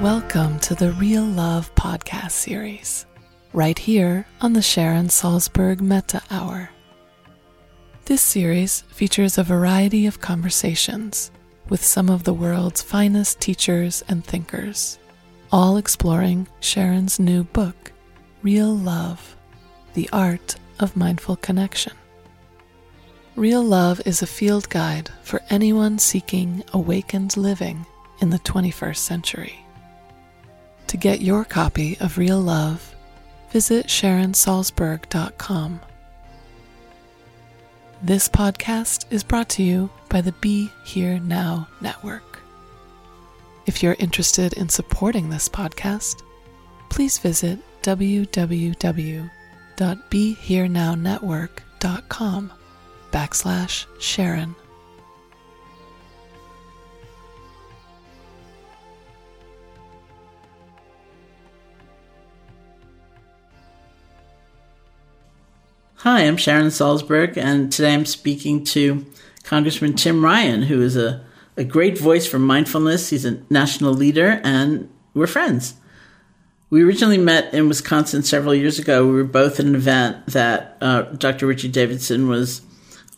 Welcome to the Real Love podcast series, right here on the Sharon Salzberg Metta Hour. This series features a variety of conversations with some of the world's finest teachers and thinkers, all exploring Sharon's new book, Real Love The Art of Mindful Connection. Real Love is a field guide for anyone seeking awakened living in the 21st century. To get your copy of Real Love, visit SharonSalzberg.com. This podcast is brought to you by the Be Here Now Network. If you're interested in supporting this podcast, please visit www.BeHereNowNetwork.com backslash Sharon. Hi, I'm Sharon Salzberg, and today I'm speaking to Congressman Tim Ryan, who is a, a great voice for mindfulness. He's a national leader, and we're friends. We originally met in Wisconsin several years ago. We were both at an event that uh, Dr. Richie Davidson was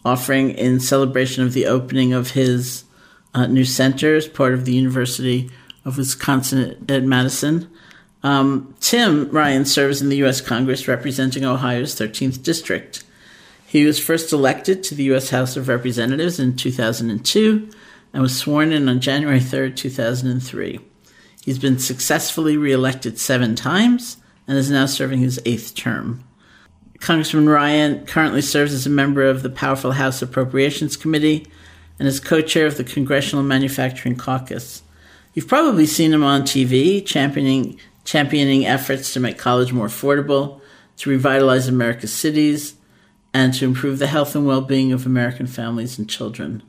offering in celebration of the opening of his uh, new center as part of the University of Wisconsin at Madison. Um, Tim Ryan serves in the U.S. Congress representing Ohio's 13th District. He was first elected to the U.S. House of Representatives in 2002 and was sworn in on January 3, 2003. He's been successfully reelected seven times and is now serving his eighth term. Congressman Ryan currently serves as a member of the powerful House Appropriations Committee and is co chair of the Congressional Manufacturing Caucus. You've probably seen him on TV championing championing efforts to make college more affordable, to revitalize America's cities, and to improve the health and well being of American families and children.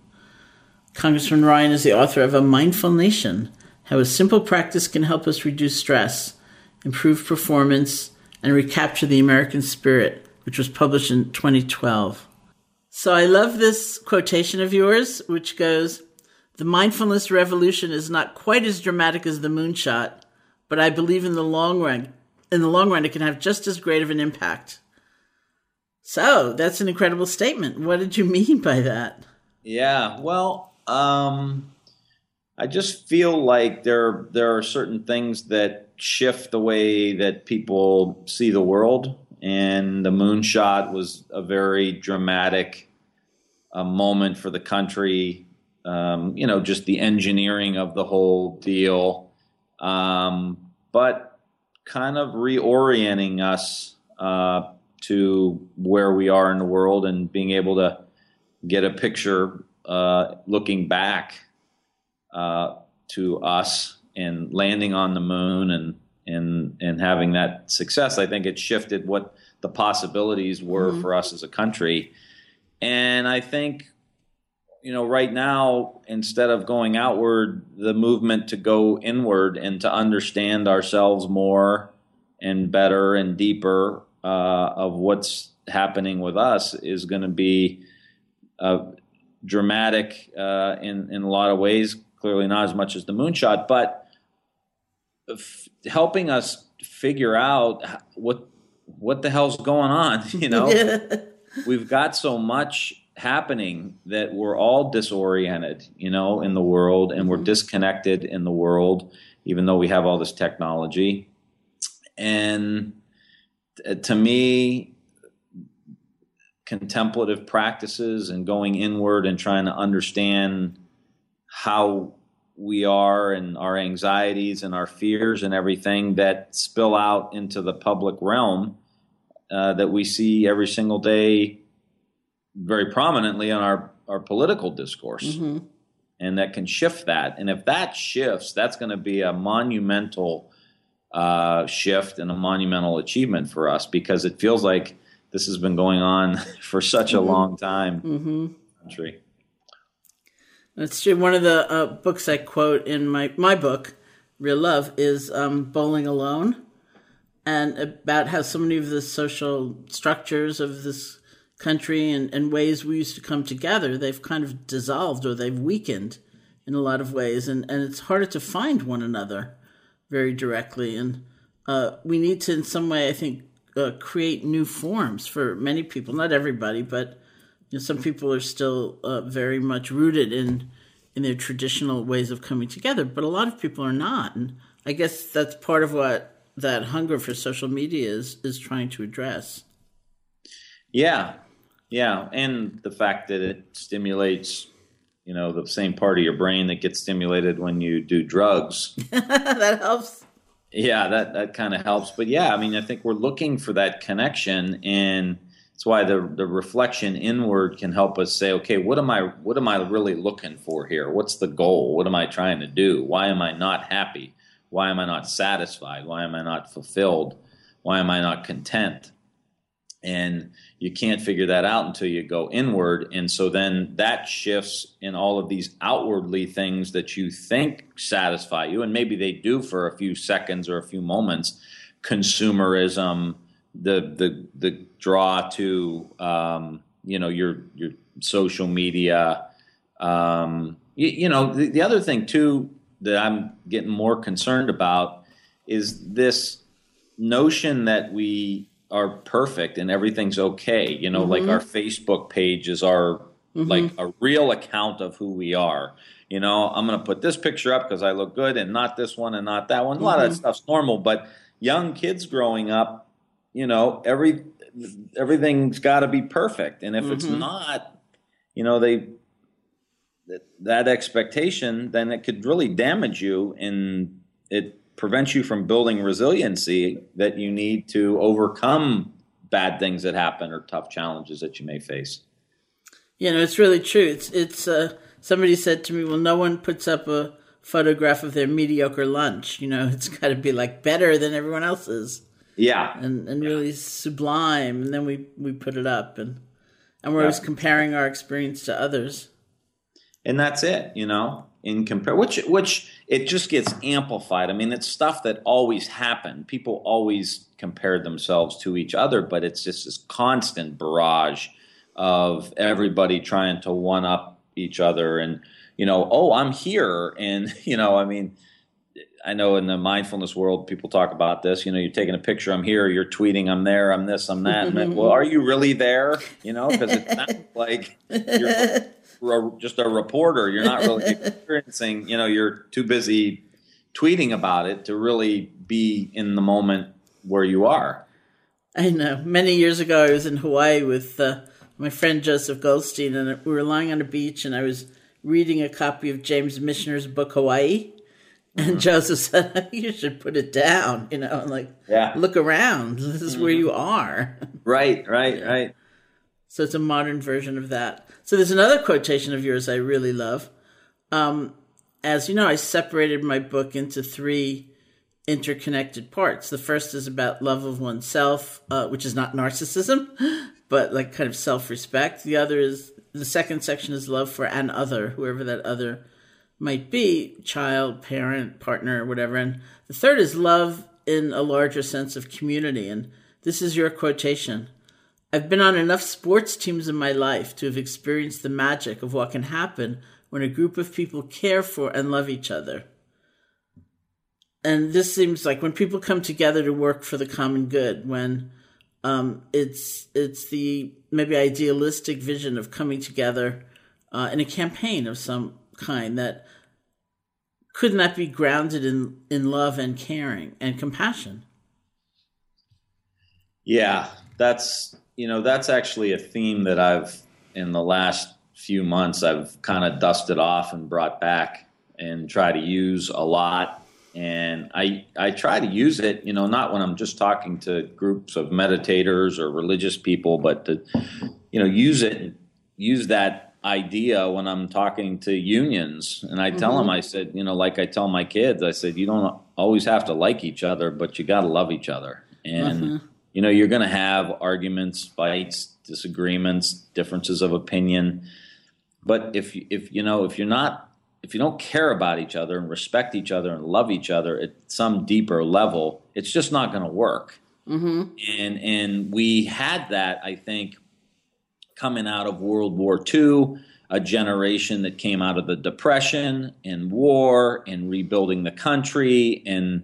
Congressman Ryan is the author of A Mindful Nation How a Simple Practice Can Help Us Reduce Stress, Improve Performance, and Recapture the American Spirit, which was published in 2012. So I love this quotation of yours, which goes The mindfulness revolution is not quite as dramatic as the moonshot, but I believe in the long run. In the long run, it can have just as great of an impact. So that's an incredible statement. What did you mean by that? Yeah, well, um, I just feel like there there are certain things that shift the way that people see the world, and the moonshot was a very dramatic uh, moment for the country. Um, you know, just the engineering of the whole deal, um, but kind of reorienting us uh, to where we are in the world and being able to get a picture uh, looking back uh, to us and landing on the moon and and and having that success, I think it shifted what the possibilities were mm-hmm. for us as a country. And I think, you know, right now, instead of going outward, the movement to go inward and to understand ourselves more and better and deeper uh, of what's happening with us is going to be uh, dramatic uh, in in a lot of ways. Clearly, not as much as the moonshot, but f- helping us figure out what what the hell's going on. You know, we've got so much happening that we're all disoriented. You know, in the world, and we're mm-hmm. disconnected in the world, even though we have all this technology. And to me, contemplative practices and going inward and trying to understand how we are and our anxieties and our fears and everything that spill out into the public realm uh, that we see every single day very prominently in our, our political discourse. Mm-hmm. And that can shift that. And if that shifts, that's going to be a monumental uh, shift and a monumental achievement for us because it feels like this has been going on for such a mm-hmm. long time. Mm-hmm. Country. That's true. One of the uh, books I quote in my my book, Real Love, is um, Bowling Alone, and about how so many of the social structures of this country and, and ways we used to come together, they've kind of dissolved or they've weakened in a lot of ways, and, and it's harder to find one another very directly. And uh, we need to, in some way, I think, uh, create new forms for many people. Not everybody, but you know, some people are still uh, very much rooted in in their traditional ways of coming together. But a lot of people are not, and I guess that's part of what that hunger for social media is is trying to address. Yeah, yeah, and the fact that it stimulates you know the same part of your brain that gets stimulated when you do drugs that helps yeah, that that kind of helps. But yeah, I mean, I think we're looking for that connection, and it's why the the reflection inward can help us say, okay, what am I what am I really looking for here? What's the goal? What am I trying to do? Why am I not happy? Why am I not satisfied? Why am I not fulfilled? Why am I not content? And you can't figure that out until you go inward. And so then that shifts in all of these outwardly things that you think satisfy you, and maybe they do for a few seconds or a few moments. Consumerism, the the the draw to um, you know your your social media. Um, you, you know the, the other thing too that I'm getting more concerned about is this notion that we are perfect and everything's okay. You know, mm-hmm. like our Facebook pages are mm-hmm. like a real account of who we are. You know, I'm going to put this picture up because I look good and not this one and not that one. Mm-hmm. A lot of that mm-hmm. stuff's normal, but young kids growing up, you know, every everything's got to be perfect. And if it's mm-hmm. not, you know, they that, that expectation, then it could really damage you and it prevents you from building resiliency that you need to overcome bad things that happen or tough challenges that you may face. You know, it's really true. It's it's uh, somebody said to me, "Well, no one puts up a photograph of their mediocre lunch. You know, it's got to be like better than everyone else's. Yeah, and and really sublime. And then we we put it up, and and we're Yeah. always comparing our experience to others. and that's it. You know, in compare which which it just gets amplified. I mean, it's stuff that always happened. People always compared themselves to each other, but it's just this constant barrage of everybody trying to one up each other and you know, oh, I'm here and you know, I mean, I know in the mindfulness world, people talk about this. You know, you're taking a picture. I'm here. You're tweeting. I'm there. I'm this. I'm that. And then, well, are you really there? You know, because it sounds like you're a- just a reporter. You're not really experiencing. You know, you're too busy tweeting about it to really be in the moment where you are. I know. Many years ago, I was in Hawaii with uh, my friend Joseph Goldstein, and we were lying on a beach, and I was reading a copy of James Michener's book Hawaii. And Joseph said, "You should put it down." You know, and like, Yeah. look around. This is where you are. Right. Right. Right. So it's a modern version of that. So there's another quotation of yours I really love. Um, as you know, I separated my book into three interconnected parts. The first is about love of oneself, uh, which is not narcissism, but like kind of self respect. The other is the second section is love for an other, whoever that other might be child, parent, partner, whatever. And the third is love in a larger sense of community. And this is your quotation. I've been on enough sports teams in my life to have experienced the magic of what can happen when a group of people care for and love each other. And this seems like when people come together to work for the common good, when um, it's it's the maybe idealistic vision of coming together uh, in a campaign of some kind that could not be grounded in, in love and caring and compassion. Yeah, that's you know that's actually a theme that I've in the last few months I've kind of dusted off and brought back and try to use a lot. And I I try to use it, you know, not when I'm just talking to groups of meditators or religious people, but to you know use it use that idea when I'm talking to unions. And I tell mm-hmm. them, I said, you know, like I tell my kids, I said, you don't always have to like each other, but you got to love each other. And mm-hmm. You know you're going to have arguments fights disagreements differences of opinion but if you- if you know if you're not if you don't care about each other and respect each other and love each other at some deeper level it's just not going to work mm-hmm. and and we had that i think coming out of world war ii a generation that came out of the depression and war and rebuilding the country and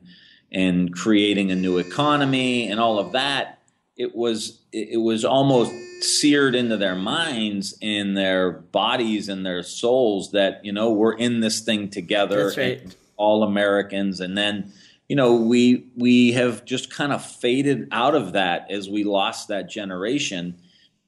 and creating a new economy and all of that it was it was almost seared into their minds and their bodies and their souls that you know we're in this thing together right. all Americans and then you know we we have just kind of faded out of that as we lost that generation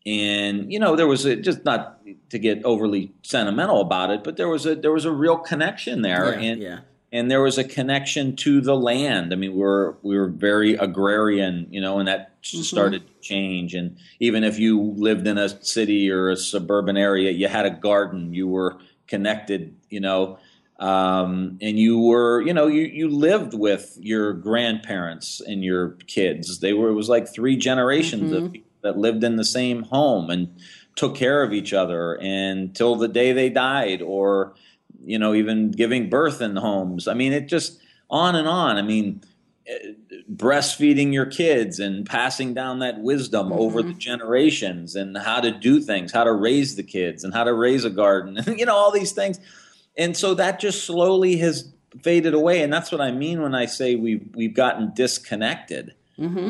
and you know there was a just not to get overly sentimental about it but there was a there was a real connection there Yeah, and yeah. And there was a connection to the land. I mean, we were we were very agrarian, you know, and that started to change. And even if you lived in a city or a suburban area, you had a garden, you were connected, you know, um, and you were, you know, you you lived with your grandparents and your kids. They were it was like three generations of people that lived in the same home and took care of each other until the day they died, or you know, even giving birth in homes. I mean, it just on and on. I mean, eh, breastfeeding your kids and passing down that wisdom over the generations and how to do things, how to raise the kids and how to raise a garden, you know, all these things. And so that just slowly has faded away. And that's what I mean when I say we've, we've gotten disconnected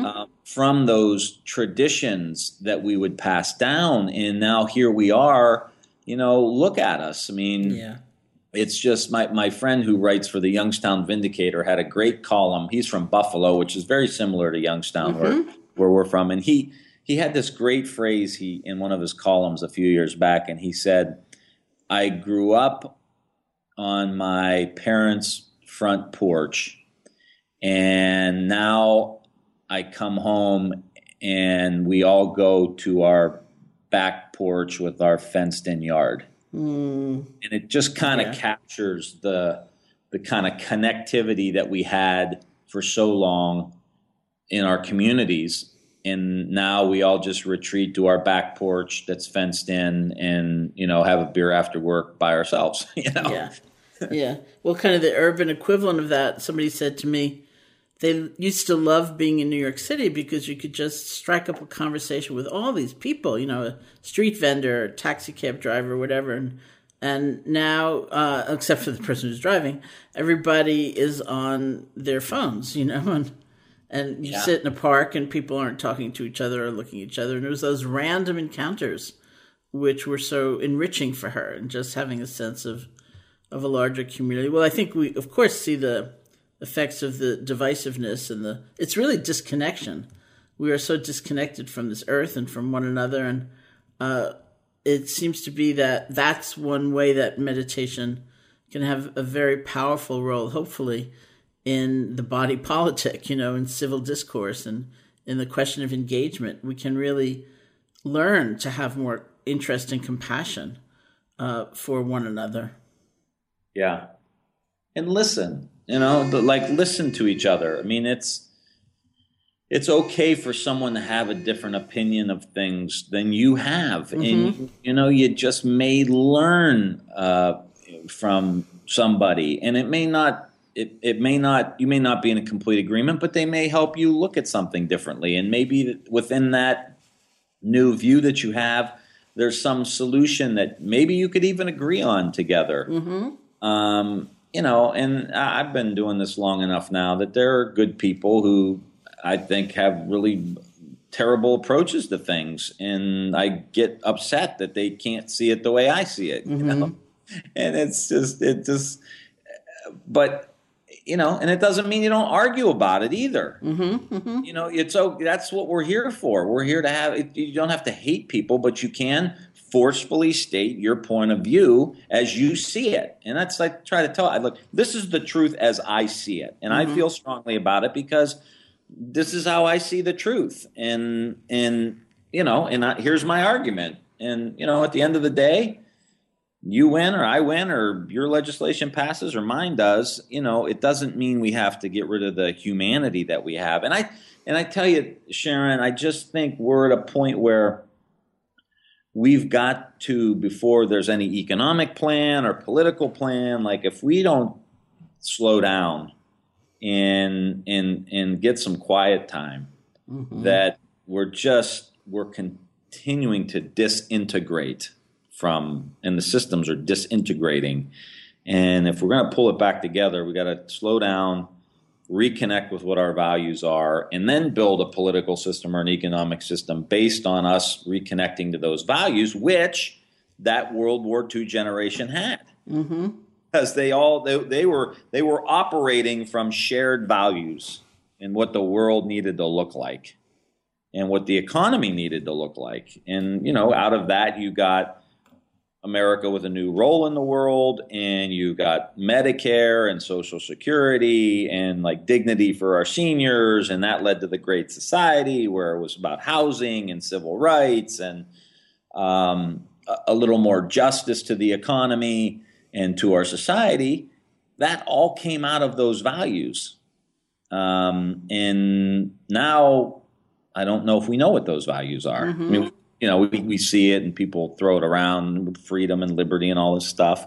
um, from those traditions that we would pass down. And now here we are, you know, look at us. I mean, Yeah. It's just my, my friend who writes for the Youngstown Vindicator had a great column. He's from Buffalo, which is very similar to Youngstown, where, mm-hmm. where we're from. And he he had this great phrase he in one of his columns a few years back, and he said, "I grew up on my parents' front porch, and now I come home and we all go to our back porch with our fenced-in yard." Mm. and it just kind of Yeah. captures the the kind of connectivity that we had for so long in our communities. And now we all just retreat to our back porch that's fenced in and you know have a beer after work by ourselves you know? Yeah. Yeah. Well kind of the urban equivalent of that somebody said to me they used to love being in New York City because you could just strike up a conversation with all these people, you know, a street vendor, a taxi cab driver, whatever. And, and now, uh, except for the person who's driving, everybody is on their phones, you know, and and you yeah. sit in a park and people aren't talking to each other or looking at each other and it was those random encounters which were so enriching for her and just having a sense of of a larger community well i think we of course see the effects of the divisiveness and the it's really disconnection we are so disconnected from this earth and from one another and uh, it seems to be that that's one way that meditation can have a very powerful role hopefully in the body politic, you know, in civil discourse and in the question of engagement. We can really learn to have more interest and compassion uh, for one another. Yeah. And listen, you know, the, like listen to each other. I mean, it's it's okay for someone to have a different opinion of things than you have, mm-hmm. and you know, you just may learn uh, from somebody, and it may not it, it may not you may not be in a complete agreement, but they may help you look at something differently, and maybe within that new view that you have, there's some solution that maybe you could even agree on together. Mm-hmm. Um, you know, and I've been doing this long enough now that there are good people who I think have really terrible approaches to things, and I get upset that they can't see it the way I see it. Mm-hmm. You know, and it's just it just, but you know, and it doesn't mean you don't argue about it either. Mm-hmm, mm-hmm. You know, it's so that's what we're here for. We're here to have. You don't have to hate people, but you can forcefully state your point of view as you see it, and that's like try to tell. I look, this is the truth as I see it, and mm-hmm. I feel strongly about it because this is how I see the truth, and and you know, and I, here's my argument, and you know, at the end of the day you win or I win or your legislation passes or mine does, you know, it doesn't mean we have to get rid of the humanity that we have. And I and I tell you, Sharon, I just think we're at a point where we've got to before there's any economic plan or political plan, like if we don't slow down and and and get some quiet time, mm-hmm. that we're just we're continuing to disintegrate from, and the systems are disintegrating. And if we're going to pull it back together, we got to slow down, reconnect with what our values are, and then build a political system or an economic system based on us reconnecting to those values, which that World War II generation had. Mm-hmm. Because they all they, they were they were operating from shared values and what the world needed to look like and what the economy needed to look like. And you know, out of that you got America with a new role in the world, and you got Medicare and Social Security and like dignity for our seniors, and that led to the Great Society, where it was about housing and civil rights and um, a little more justice to the economy and to our society. That all came out of those values. Um, and now I don't know if we know what those values are. Mm-hmm. I mean, you know, we, we see it and people throw it around with freedom and liberty and all this stuff.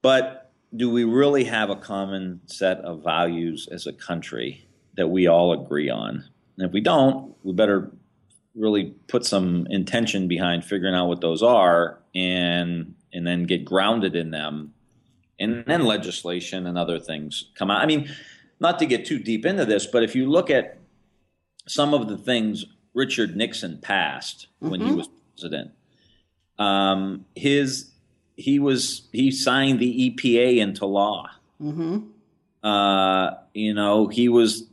But do we really have a common set of values as a country that we all agree on? And if we don't, we better really put some intention behind figuring out what those are and and then get grounded in them and then legislation and other things come out. I mean, not to get too deep into this, but if you look at some of the things Richard Nixon passed when mm-hmm. he was president. Um, his he was he signed the EPA into law. Mm-hmm. Uh, you know, he was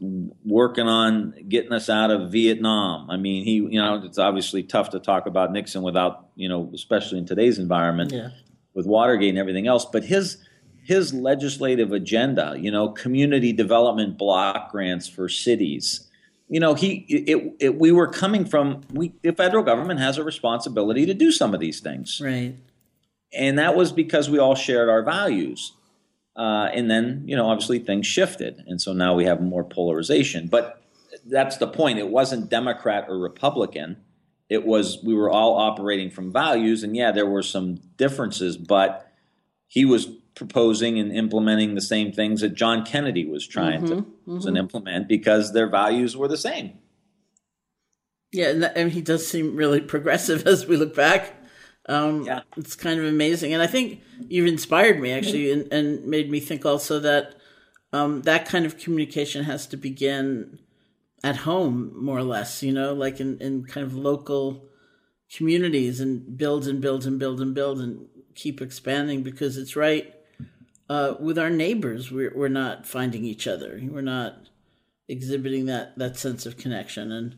working on getting us out of Vietnam. I mean, he, you know, it's obviously tough to talk about Nixon without, you know, especially in today's environment yeah. with Watergate and everything else. But his his legislative agenda, you know, community development block grants for cities, you know, he it, it, we were coming from we the federal government has a responsibility to do some of these things, right? And that was because we all shared our values. Uh, and then, you know, obviously things shifted. And so now we have more polarization. But that's the point. It wasn't Democrat or Republican. It was, we were all operating from values. And yeah, there were some differences, but he was proposing and implementing the same things that John Kennedy was trying mm-hmm, to mm-hmm. implement because their values were the same. Yeah, and, that, and, he does seem really progressive as we look back. Um, yeah. It's kind of amazing. And I think you've inspired me actually and, and made me think also that um, that kind of communication has to begin at home, more or less, you know, like in, in kind of local communities and build and build and build and build and keep expanding because it's right. Uh, with our neighbors, we're, we're not finding each other. We're not exhibiting that, that sense of connection. And,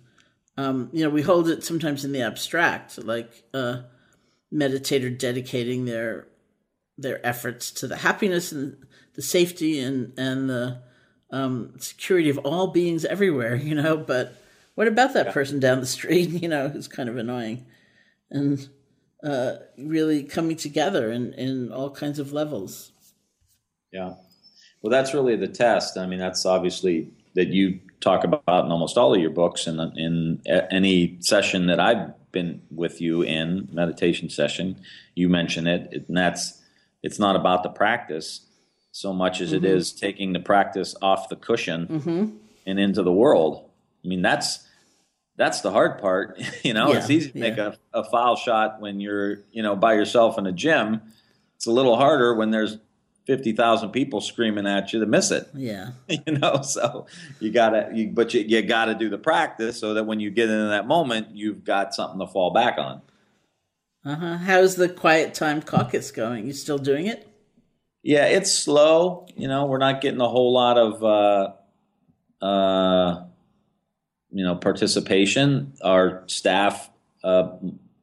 um, you know, we hold it sometimes in the abstract, like, uh, meditator dedicating their their efforts to the happiness and the safety and and the um, security of all beings everywhere, you know. But what about that yeah. person down the street, you know, who's kind of annoying, and uh, really coming together in in all kinds of levels. Yeah, well, that's really the test. I mean, that's obviously that you talk about in almost all of your books and in any session that I've been with you in meditation session. You mention it, and that's it's not about the practice so much as mm-hmm. it is taking the practice off the cushion mm-hmm. and into the world. I mean, that's that's the hard part. you know, yeah, it's easy to yeah. make a, a foul shot when you're you know by yourself in a gym. It's a little harder when there's fifty thousand people screaming at you to miss it. Yeah, you know, so you gotta, you, but you, you gotta do the practice so that when you get into that moment, you've got something to fall back on. Uh huh. How's the quiet time caucus going? You still doing it? Yeah, it's slow. You know, we're not getting a whole lot of, uh, uh, you know, participation. Our staff uh,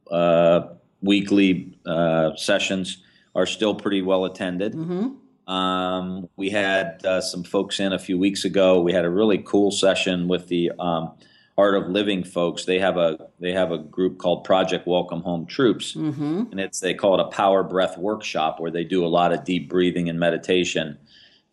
uh, weekly uh, sessions are still pretty well attended. Mm-hmm. Um, we had uh, some folks in a few weeks ago. We had a really cool session with the um, Art of Living folks. They have a they have a group called Project Welcome Home Troops, mm-hmm. and it's they call it a power breath workshop where they do a lot of deep breathing and meditation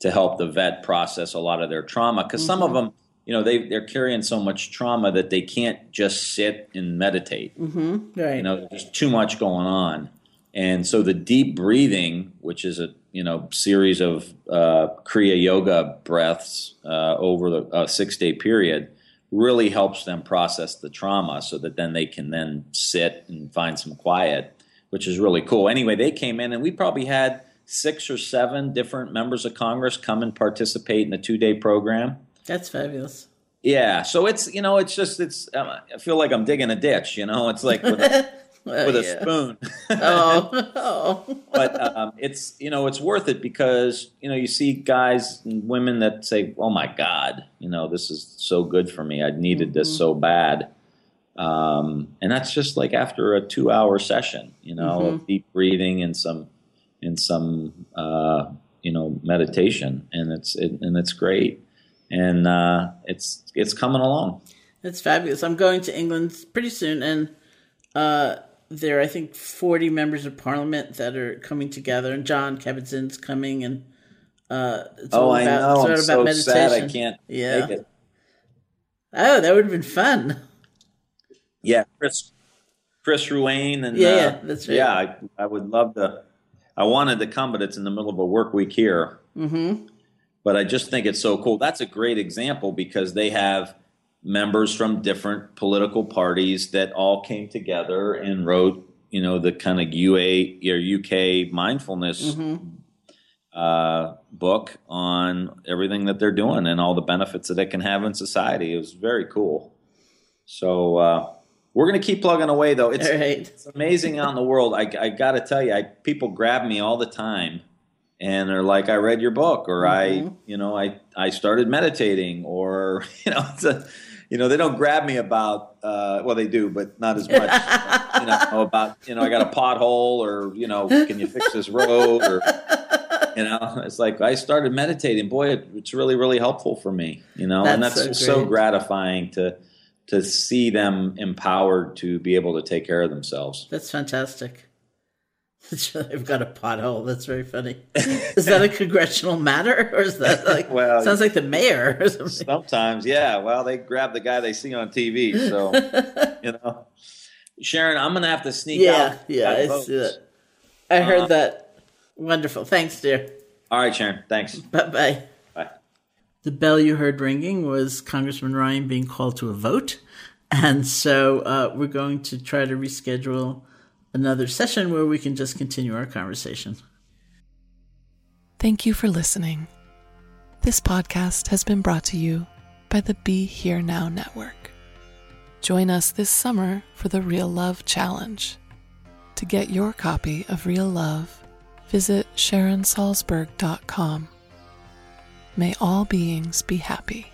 to help the vet process a lot of their trauma. Because mm-hmm. some of mm-hmm. them, you know, they they're carrying so much trauma that they can't just sit and meditate. Mm-hmm. Right. You know, there's too much going on. And so the deep breathing, which is a you know series of uh, Kriya Yoga breaths uh, over the uh, six day period, really helps them process the trauma, so that then they can then sit and find some quiet, which is really cool. Anyway, they came in and we probably had six or seven different members of Congress come and participate in a two day program. That's fabulous. Yeah, so it's you know it's just it's um, I feel like I'm digging a ditch. You know, it's like. oh, with yeah. a spoon. oh, oh. but um, it's you know it's worth it because you know you see guys and women that say, "Oh my God, you know this is so good for me. I needed mm-hmm. this so bad." Um, and that's just like after a two-hour session, you know, mm-hmm. of deep breathing and some and some uh, you know meditation, and it's it, and it's great, and uh, it's it's coming along. It's fabulous. I'm going to England pretty soon, and uh, there are, I think, 40 members of parliament that are coming together, and Jon Kabat-Zinn's coming, and uh, it's oh, all about, I know. It's all I'm about so meditation. sad I can't yeah. Oh, that would have been fun. Yeah, Chris, Chris Ruane, and yeah, uh, yeah, that's right. Yeah, I, I would love to. I wanted to come, but it's in the middle of a work week here. Mm-hmm. But I just think it's so cool. That's a great example because they have members from different political parties that all came together and wrote, you know, the kind of UA or UK mindfulness mm-hmm. uh, book on everything that they're doing and all the benefits that it can have in society. It was very cool. So uh, we're going to keep plugging away, though. It's, right. it's amazing out in the world. I, I got to tell you, I, people grab me all the time and they're like, "I read your book," or mm-hmm. "I, you know, I I started meditating," or you know, it's a you know, they don't grab me about, uh, well, they do, but not as much, you know, about, you know, I got a pothole or, you know, can you fix this road or, you know, it's like I started meditating. Boy, it, it's really, really helpful for me, you know, that's and that's so, so gratifying to, to see them empowered to be able to take care of themselves. That's fantastic. They've got a pothole. That's very funny. Is that a congressional matter, or is that like? Well, sounds like the mayor or something. Sometimes, yeah. Well, they grab the guy they see on TV, so you know. Sharon, I'm gonna have to sneak Yeah, out. yeah, I votes. see that. I heard Uh, that. Wonderful. Thanks, dear. All right, Sharon. Thanks. Bye bye. Bye. The bell you heard ringing was Congressman Ryan being called to a vote. And so uh, we're going to try to reschedule another session where we can just continue our conversation. Thank you for listening. This podcast has been brought to you by the Be Here Now Network. Join us this summer for the Real Love Challenge. To get your copy of Real Love, visit SharonSalzberg.com. May all beings be happy.